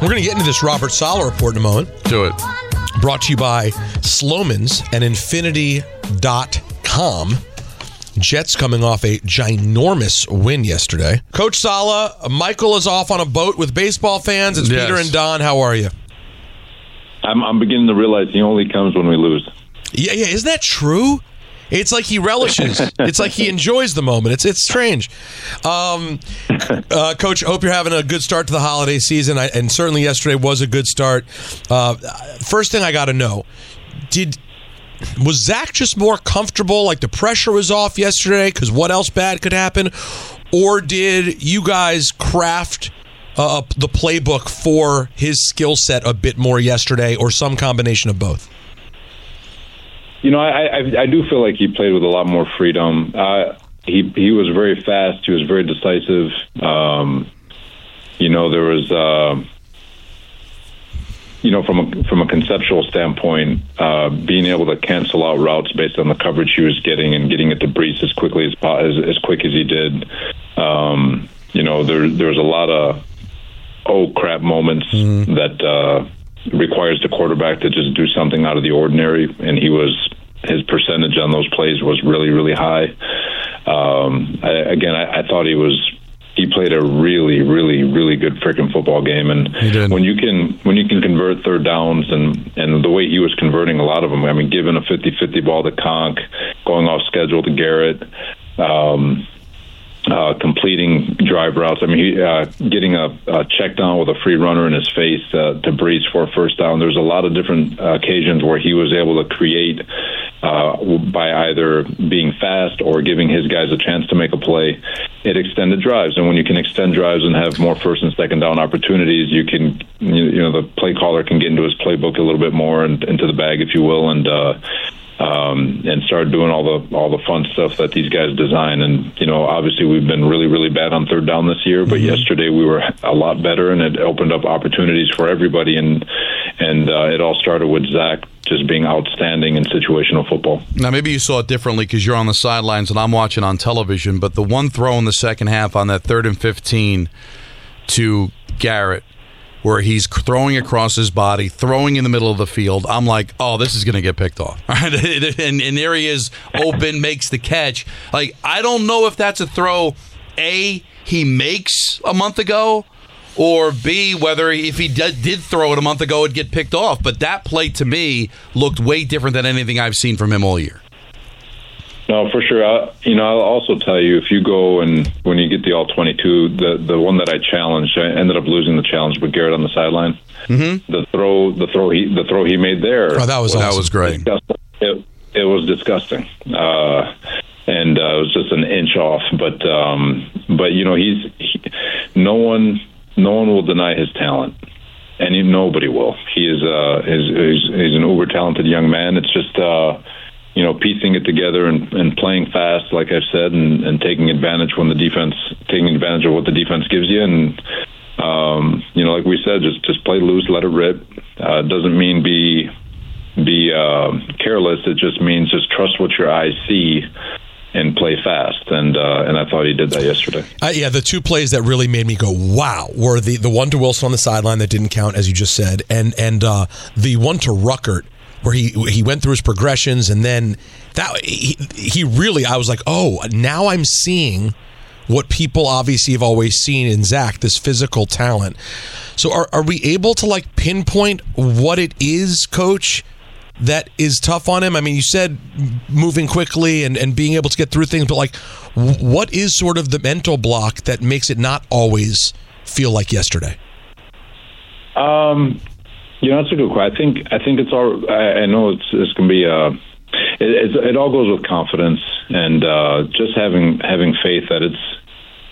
We're going to get into this Robert Saleh report in a moment. Do it. Brought to you by Sloman's and Infiniti.com. Jets coming off a ginormous win yesterday. Coach Saleh, Michael is off on a boat with baseball fans. It's Yes. Peter and Don. How are you? I'm, I'm beginning to realize he only comes when we lose. Yeah, yeah. Isn't that true? It's like he relishes. it's like he enjoys the moment. It's it's strange. Um, uh, Coach, hope you're having a good start to the holiday season. I, and certainly yesterday was a good start. Uh, first thing I got to know: Did was Zach just more comfortable? Like the pressure was off yesterday? Because what else bad could happen? Or did you guys craft? Uh, the playbook for his skill set a bit more yesterday, or some combination of both. You know, I, I I do feel like he played with a lot more freedom. Uh, he he was very fast. He was very decisive. Um, you know, there was. Uh, you know, from a from a conceptual standpoint, uh, being able to cancel out routes based on the coverage he was getting and getting it to Breece as quickly as as, as quick as he did. Um, you know, there there was a lot of oh crap moments that uh, requires the quarterback to just do something out of the ordinary, and he was his percentage on those plays was really really high. Um, I, again, I, I thought he was he played a really really really good freaking football game, and when you can when you can convert third downs and and the way he was converting a lot of them, I mean, giving a 50-50 ball to Conk, going off schedule to Garrett. Um, completing drive routes. I mean, he, uh, getting a, a check down with a free runner in his face uh, to Breece for a first down. There's a lot of different uh, occasions where he was able to create uh, by either being fast or giving his guys a chance to make a play. It extended drives, and when you can extend drives and have more first and second down opportunities, you can, you know, the play caller can get into his playbook a little bit more and into the bag, if you will, and. Uh, um, and start doing all the all the fun stuff that these guys design. And you know, obviously, we've been really really bad on third down this year, but yesterday we were a lot better, and it opened up opportunities for everybody. And and uh, it all started with Zach just being outstanding in situational football. Now, maybe you saw it differently because you're on the sidelines and I'm watching on television, but the one throw in the second half on that third and 15 to Garrett, where he's throwing across his body, throwing in the middle of the field, I'm like, oh, this is going to get picked off. And, and there he is, open, makes the catch. Like, I don't know if that's a throw, A, he makes a month ago. Or B, whether if he did, did throw it a month ago, it'd get picked off. But that play to me looked way different than anything I've seen from him all year. No, for sure. I, you know, I'll also tell you if you go and when you get the all twenty-two, the the one that I challenged, I ended up losing the challenge with Garrett on the sideline. Mm-hmm. The throw, the throw he, the throw he made there. Oh, that was That awesome. was great. It, it was disgusting, uh, and uh, it was just an inch off. But um, but you know, he's he, no one no one will deny his talent. And he, nobody will. He is uh, he's, he's, he's an uber talented young man. It's just uh, you know, piecing it together and, and playing fast, like I've said, and, and taking advantage when the defense, taking advantage of what the defense gives you. And, um, you know, like we said, just, just play loose, let it rip. Uh, doesn't mean be, be, uh, careless. It just means just trust what your eyes see and play fast. And, uh, and I thought he did that yesterday. Uh, yeah, the two plays that really made me go wow were the the one to Wilson on the sideline that didn't count, as you just said, and and uh, the one to Ruckert where he he went through his progressions and then that he, he really I was like, oh, now I'm seeing what people obviously have always seen in Zach, this physical talent. So are are we able to like pinpoint what it is, Coach? that is tough on him? I mean, you said moving quickly and, and being able to get through things, but like, what is sort of the mental block that makes it not always feel like yesterday? Um, you know, that's a good question. I think I think it's all. I, I know it's it's gonna be. Uh, it, it's, it all goes with confidence and uh, just having having faith that it's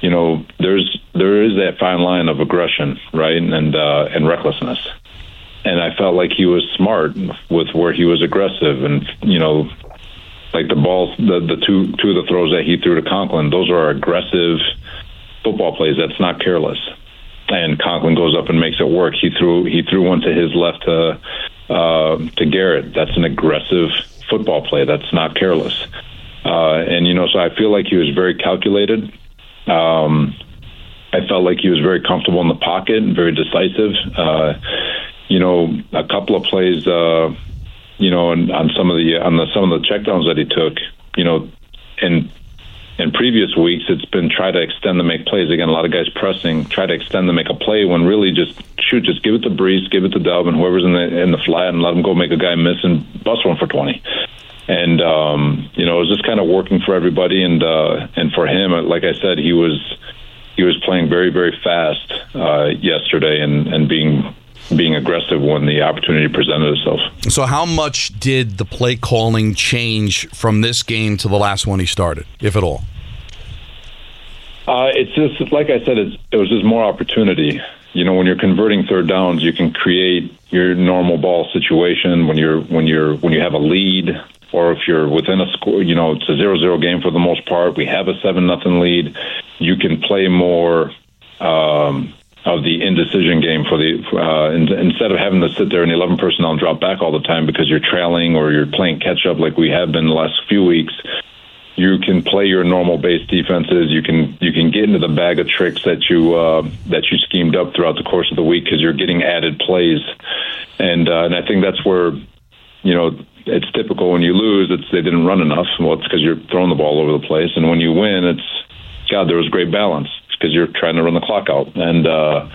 you know, there's there is that fine line of aggression, right, and uh, and recklessness. And I felt like he was smart with where he was aggressive, and you know, like the balls, the the two two of the throws that he threw to Conklin, those are aggressive football plays. That's not careless. And Conklin goes up and makes it work. He threw he threw one to his left to uh, to Garrett. That's an aggressive football play. That's not careless. Uh, and you know, so I feel like he was very calculated. Um, I felt like he was very comfortable in the pocket and very decisive. Uh, you know, a couple of plays, uh, you know, on, on some of the on the some of the checkdowns that he took, you know, and in previous weeks, it's been try to extend the make plays. Again, a lot of guys pressing, try to extend the make a play when really just shoot, just give it to Breece, give it to Dub, and whoever's in the in the flat, and let them go make a guy miss and bust one for twenty. And um, you know, it was just kind of working for everybody, and uh, and for him, like I said, he was he was playing very very fast uh, yesterday, and and being being aggressive when the opportunity presented itself. So, how much did the play calling change from this game to the last one he started, if at all? Uh, it's just like I said, it's, it was just more opportunity. You know, when you're converting third downs, you can create your normal ball situation when you're when you're when you have a lead, or if you're within a score. You know, it's a zero-zero game for the most part. We have a seven nothing lead. You can play more. Um, of the indecision game for the uh, in, instead of having to sit there the 11 personnel and drop back all the time because you're trailing or you're playing catch up like we have been the last few weeks you can play your normal base defenses. You can you can get into the bag of tricks that you uh, that you schemed up throughout the course of the week because you're getting added plays. And uh, and I think that's where you know it's typical when you lose it's they didn't run enough. Well it's because you're throwing the ball over the place. And when you win it's God there was great balance because you're trying to run the clock out. And uh,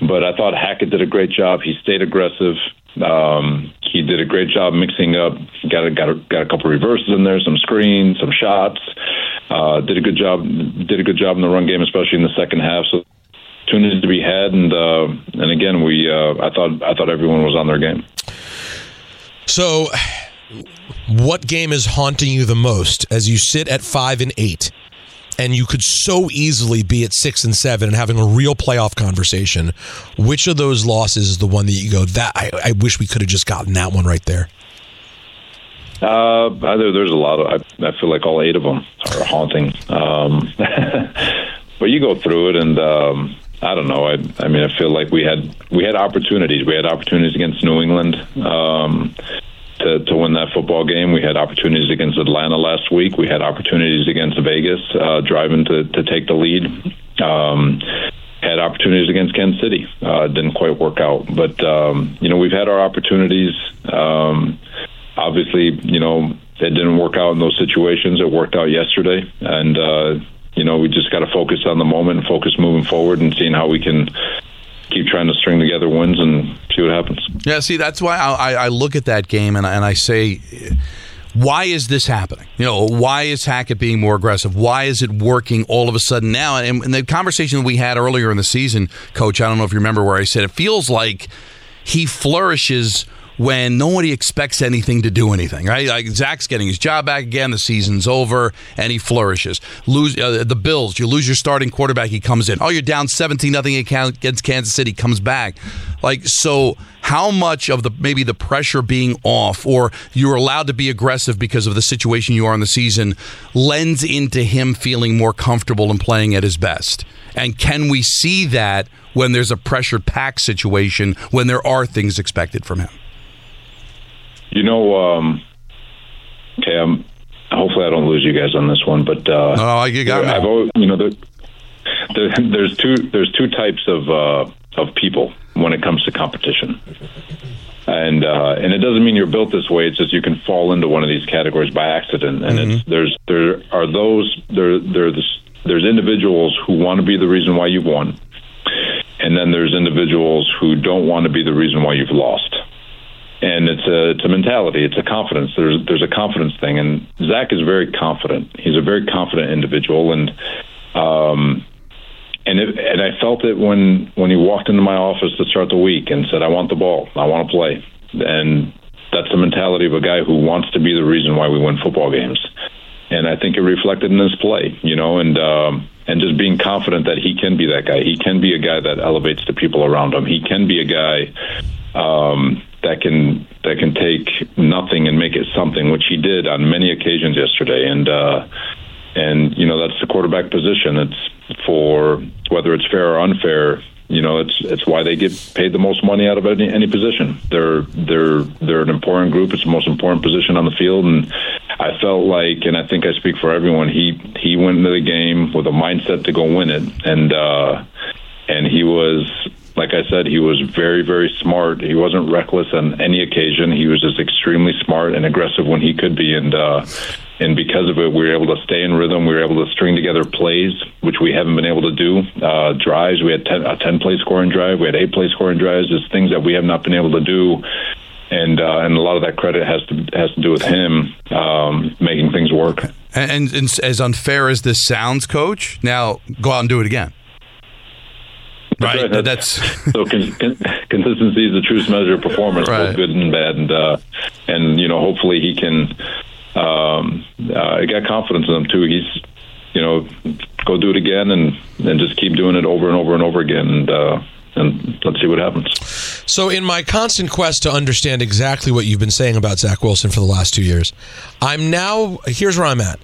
but I thought Hackett did a great job. He stayed aggressive. Um, he did a great job mixing up. Got a, got a, got a couple reverses in there, some screens, some shots. Uh, did a good job. Did a good job in the run game, especially in the second half. So opportunities to be had, and uh, and again, we uh, I thought I thought everyone was on their game. So, what game is haunting you the most as you sit at five and eight? And you could so easily be at six and seven and having a real playoff conversation. Which of those losses is the one that you go that I, I wish we could have just gotten that one right there? Uh, there, there's a lot of. I, I, feel like all eight of them are haunting. Um, but you go through it, and um, I don't know. I, I mean, I feel like we had we had opportunities. We had opportunities against New England. Um, to, to win that football game. We had opportunities against Atlanta last week. We had opportunities against Vegas, uh, driving to, to take the lead. Um, had opportunities against Kansas City. Uh, didn't quite work out. But, um, you know, we've had our opportunities. Um, obviously, you know, it didn't work out in those situations. It worked out yesterday. And, uh, you know, we just got to focus on the moment and focus moving forward and seeing how we can keep trying to string together wins and see what happens. Yeah, see, that's why I, I look at that game and, and I say, why is this happening? You know, why is Hackett being more aggressive? Why is it working all of a sudden now? And, and the conversation we had earlier in the season, Coach, I don't know if you remember where I said it feels like he flourishes when nobody expects anything to do anything, right? Like Zach's getting his job back again. The season's over, and he flourishes. Lose uh, the Bills. You lose your starting quarterback. He comes in. Oh, you're down seventeen nothing against Kansas City. Comes back. Like so, how much of the maybe the pressure being off, or you're allowed to be aggressive because of the situation you are in the season, lends into him feeling more comfortable and playing at his best. And can we see that when there's a pressure pack situation, when there are things expected from him? You know, um, okay, I'm, hopefully I don't lose you guys on this one, but uh, oh, you got me. I've always, you know, there, there, there's two there's two types of uh, of people when it comes to competition, and uh, and it doesn't mean you're built this way. It's just you can fall into one of these categories by accident, and mm-hmm. it's there's there are those there there's there's individuals who want to be the reason why you've won, and then there's individuals who don't want to be the reason why you've lost and it's a it's a mentality. It's a confidence. There's there's a confidence thing, and Zach is very confident. He's a very confident individual, and um, and it, and I felt it when when he walked into my office to start the week and said, "I want the ball. I want to play," and that's the mentality of a guy who wants to be the reason why we win football games. And I think it reflected in his play, you know, and um, and just being confident that he can be that guy. He can be a guy that elevates the people around him. He can be a guy um, that can that can take nothing and make it something, which he did on many occasions yesterday. And uh, and you know that's the quarterback position. It's for whether it's fair or unfair. You know, it's it's why they get paid the most money out of any any position. They're they're they're an important group. It's the most important position on the field, and I felt like, and I think I speak for everyone. He he went into the game with a mindset to go win it, and uh, and he was like I said, he was very, very smart. He wasn't reckless on any occasion. He was just extremely smart and aggressive when he could be, and uh, and because of it, we were able to stay in rhythm. We were able to string together plays, which we haven't been able to do. Uh, drives, we had 10, a ten play scoring drive. We had eight play scoring drives. Just things that we have not been able to do. And uh, and a lot of that credit has to has to do with him um, making things work. And, and, and as unfair as this sounds, Coach, now go out and do it again. Right. That's, That's so con- con- consistency is the truest measure of performance, Right. both good and bad. And uh, and you know, hopefully he can. Um, uh, I got confidence in him too. He's, you know, go do it again and and just keep doing it over and over and over again. And uh, and let's see what happens. So, in my constant quest to understand exactly what you've been saying about Zach Wilson for the last two years, I'm now here's where I'm at.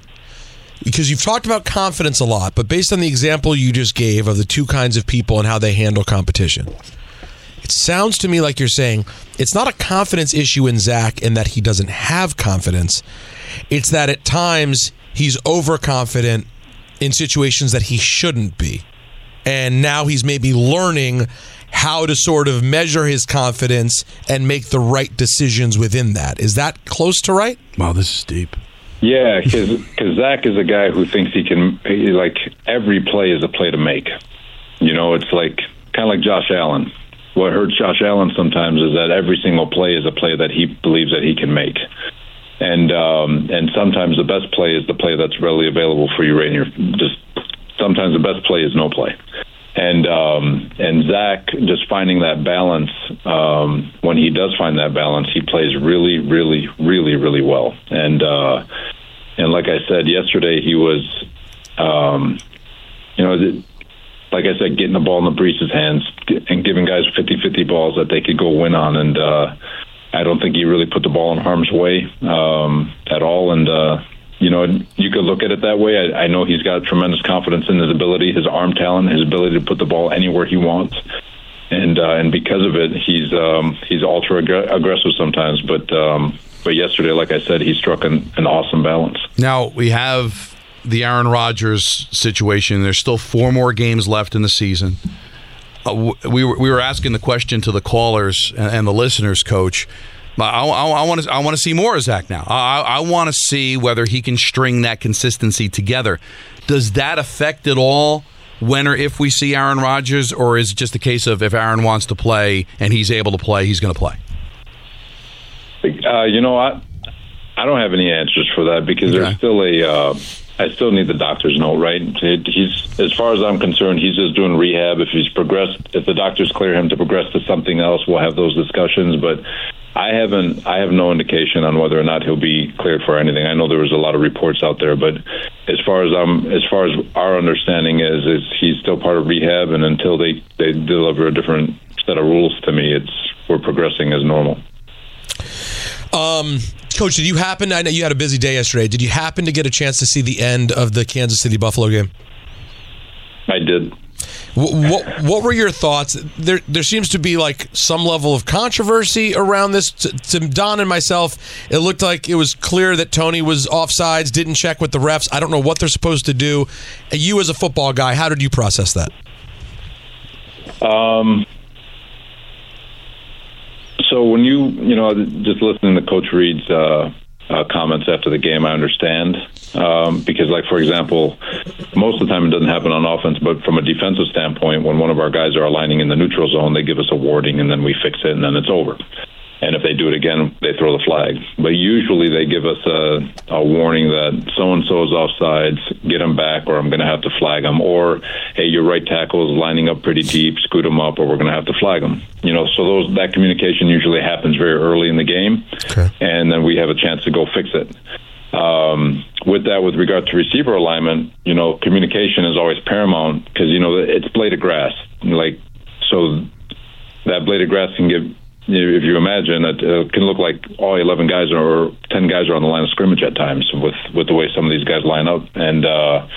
Because you've talked about confidence a lot, but based on the example you just gave of the two kinds of people and how they handle competition, it sounds to me like you're saying it's not a confidence issue in Zach in that he doesn't have confidence. It's that at times he's overconfident in situations that he shouldn't be. And now he's maybe learning how to sort of measure his confidence and make the right decisions within that. Is that close to right? wow, this is deep. Yeah, because Zach is a guy who thinks he can. Like every play is a play to make. You know, it's like kind of like Josh Allen. What hurts Josh Allen sometimes is that every single play is a play that he believes that he can make. And um, and sometimes the best play is the play that's readily available for you right your just sometimes the best play is no play. And um, and Zach just finding that balance. Um, when he does find that balance, he plays really, really, really, really well. And uh, and like I said yesterday, he was, um, you know, like I said, getting the ball in the Breece's hands and giving guys 50-50 balls that they could go win on. And uh, I don't think he really put the ball in harm's way um, at all. And uh, you know, you could look at it that way. I, I know he's got tremendous confidence in his ability, his arm talent, his ability to put the ball anywhere he wants. And uh, and because of it, he's um, he's ultra ag- aggressive sometimes. But um, but yesterday, like I said, he struck an, an awesome balance. Now we have the Aaron Rodgers situation. There's still four more games left in the season. Uh, we were we were asking the question to the callers and, and the listeners, Coach. I, want to I want to see more of Zach now. I, I want to see whether he can string that consistency together. Does that affect at all when or if we see Aaron Rodgers, or is it just a case of if Aaron wants to play and he's able to play, he's going to play? Uh, you know, I I don't have any answers for that because Okay. there's still a. Uh, I still need the doctor's note, right? He's, as far as I'm concerned, he's just doing rehab. If he's progressed, if the doctors clear him to progress to something else, we'll have those discussions. But I haven't, I have no indication on whether or not he'll be cleared for anything. I know there was a lot of reports out there, but as far as I'm, as far as our understanding is, is he's still part of rehab, and until they they deliver a different set of rules to me, it's we're progressing as normal. Um, Coach, did you happen? I know you had a busy day yesterday. Did you happen to get a chance to see the end of the Kansas City Buffalo game? I did. What, what what were your thoughts? There there seems to be like some level of controversy around this. To, to Don and myself, it looked like it was clear that Toney was offsides, didn't check with the refs. I don't know what they're supposed to do. You as a football guy, how did you process that? Um, so when you you know just listening to Coach Reid's uh, uh, comments after the game, I understand um, because like for example, most of the time it doesn't happen on offense, but from a defensive standpoint, when one of our guys are aligning in the neutral zone, they give us a warning and then we fix it and then it's over. And if they do it again, they throw the flag. But usually they give us a, a warning that so and so is offsides, get him back, or I'm going to have to flag him. Or, hey, your right tackle is lining up pretty deep, scoot him up, or we're going to have to flag him. You know, so those that communication usually happens very early in the game, Okay. and then we have a chance to go fix it. Um, with that, with regard to receiver alignment, you know, communication is always paramount because you know it's blade of grass. Like so, that blade of grass can give. If you imagine, it uh, can look like all 11 guys or 10 guys are on the line of scrimmage at times with with the way some of these guys line up. And uh,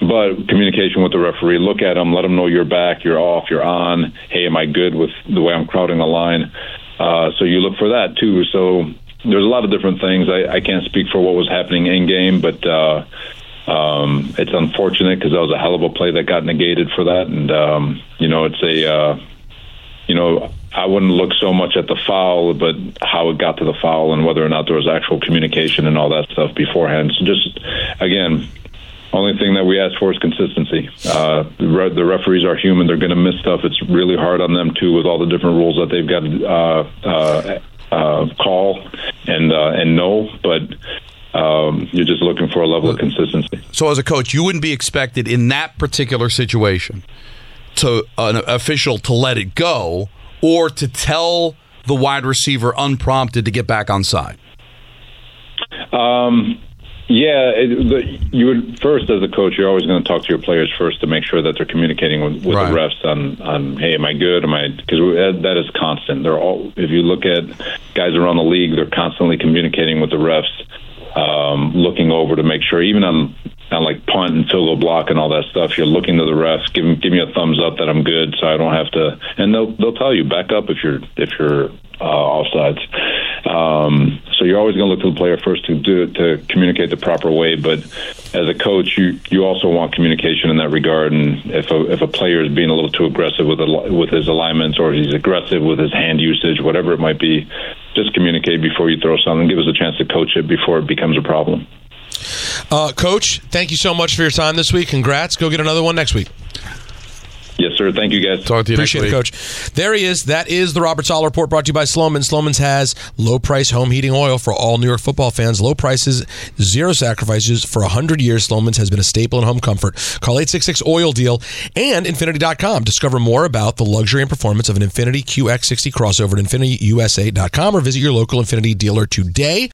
but communication with the referee, look at them, let them know you're back, you're off, you're on. Hey, am I good with the way I'm crowding the line? Uh, so you look for that too. So there's a lot of different things. I, I can't speak for what was happening in game, but uh, um, it's unfortunate because that was a hell of a play that got negated for that. And um, you know, it's a uh, you know, I wouldn't look so much at the foul, but how it got to the foul and whether or not there was actual communication and all that stuff beforehand. So just again, only thing that we ask for is consistency. Uh, the, re- the, referees are human; they're going to miss stuff. It's really hard on them too, with all the different rules that they've got uh, uh, uh, call and uh, and know, but. Um, you're just looking for a level of consistency. So, as a coach, you wouldn't be expected in that particular situation to an official to let it go or to tell the wide receiver unprompted to get back on side. Um, yeah, it, the, you would first as a coach, you're always going to talk to your players first to make sure that they're communicating with, with right. the refs on on hey, am I good? Am I because that is constant. They're all if you look at guys around the league, they're constantly communicating with the refs, um, looking over to make sure even on on like punt and field goal block and all that stuff, you're looking to the refs, give give me a thumbs up that I'm good, so I don't have to. And they'll they'll tell you back up if you're if you're uh, offsides. Um, so you're always going to look to the player first to do to communicate the proper way. But as a coach, you you also want communication in that regard. And if a if a player is being a little too aggressive with a, with his alignments, or he's aggressive with his hand usage, whatever it might be, just communicate before you throw something. Give us a chance to coach it before it becomes a problem. Uh, Coach, thank you so much for your time this week. Congrats. Go get another one next week. Yes, sir. Thank you, guys. Talk to you Appreciate it, Coach. There he is. That is the Robert Saleh Report brought to you by Sloman. Sloman's has low price home heating oil for all New York football fans. Low prices, zero sacrifices. For 100 years, Sloman's has been a staple in home comfort. Call 866 Oil Deal and Infiniti.com. Discover more about the luxury and performance of an Infiniti QX60 crossover at InfinitiUSA.com or visit your local Infinity dealer today.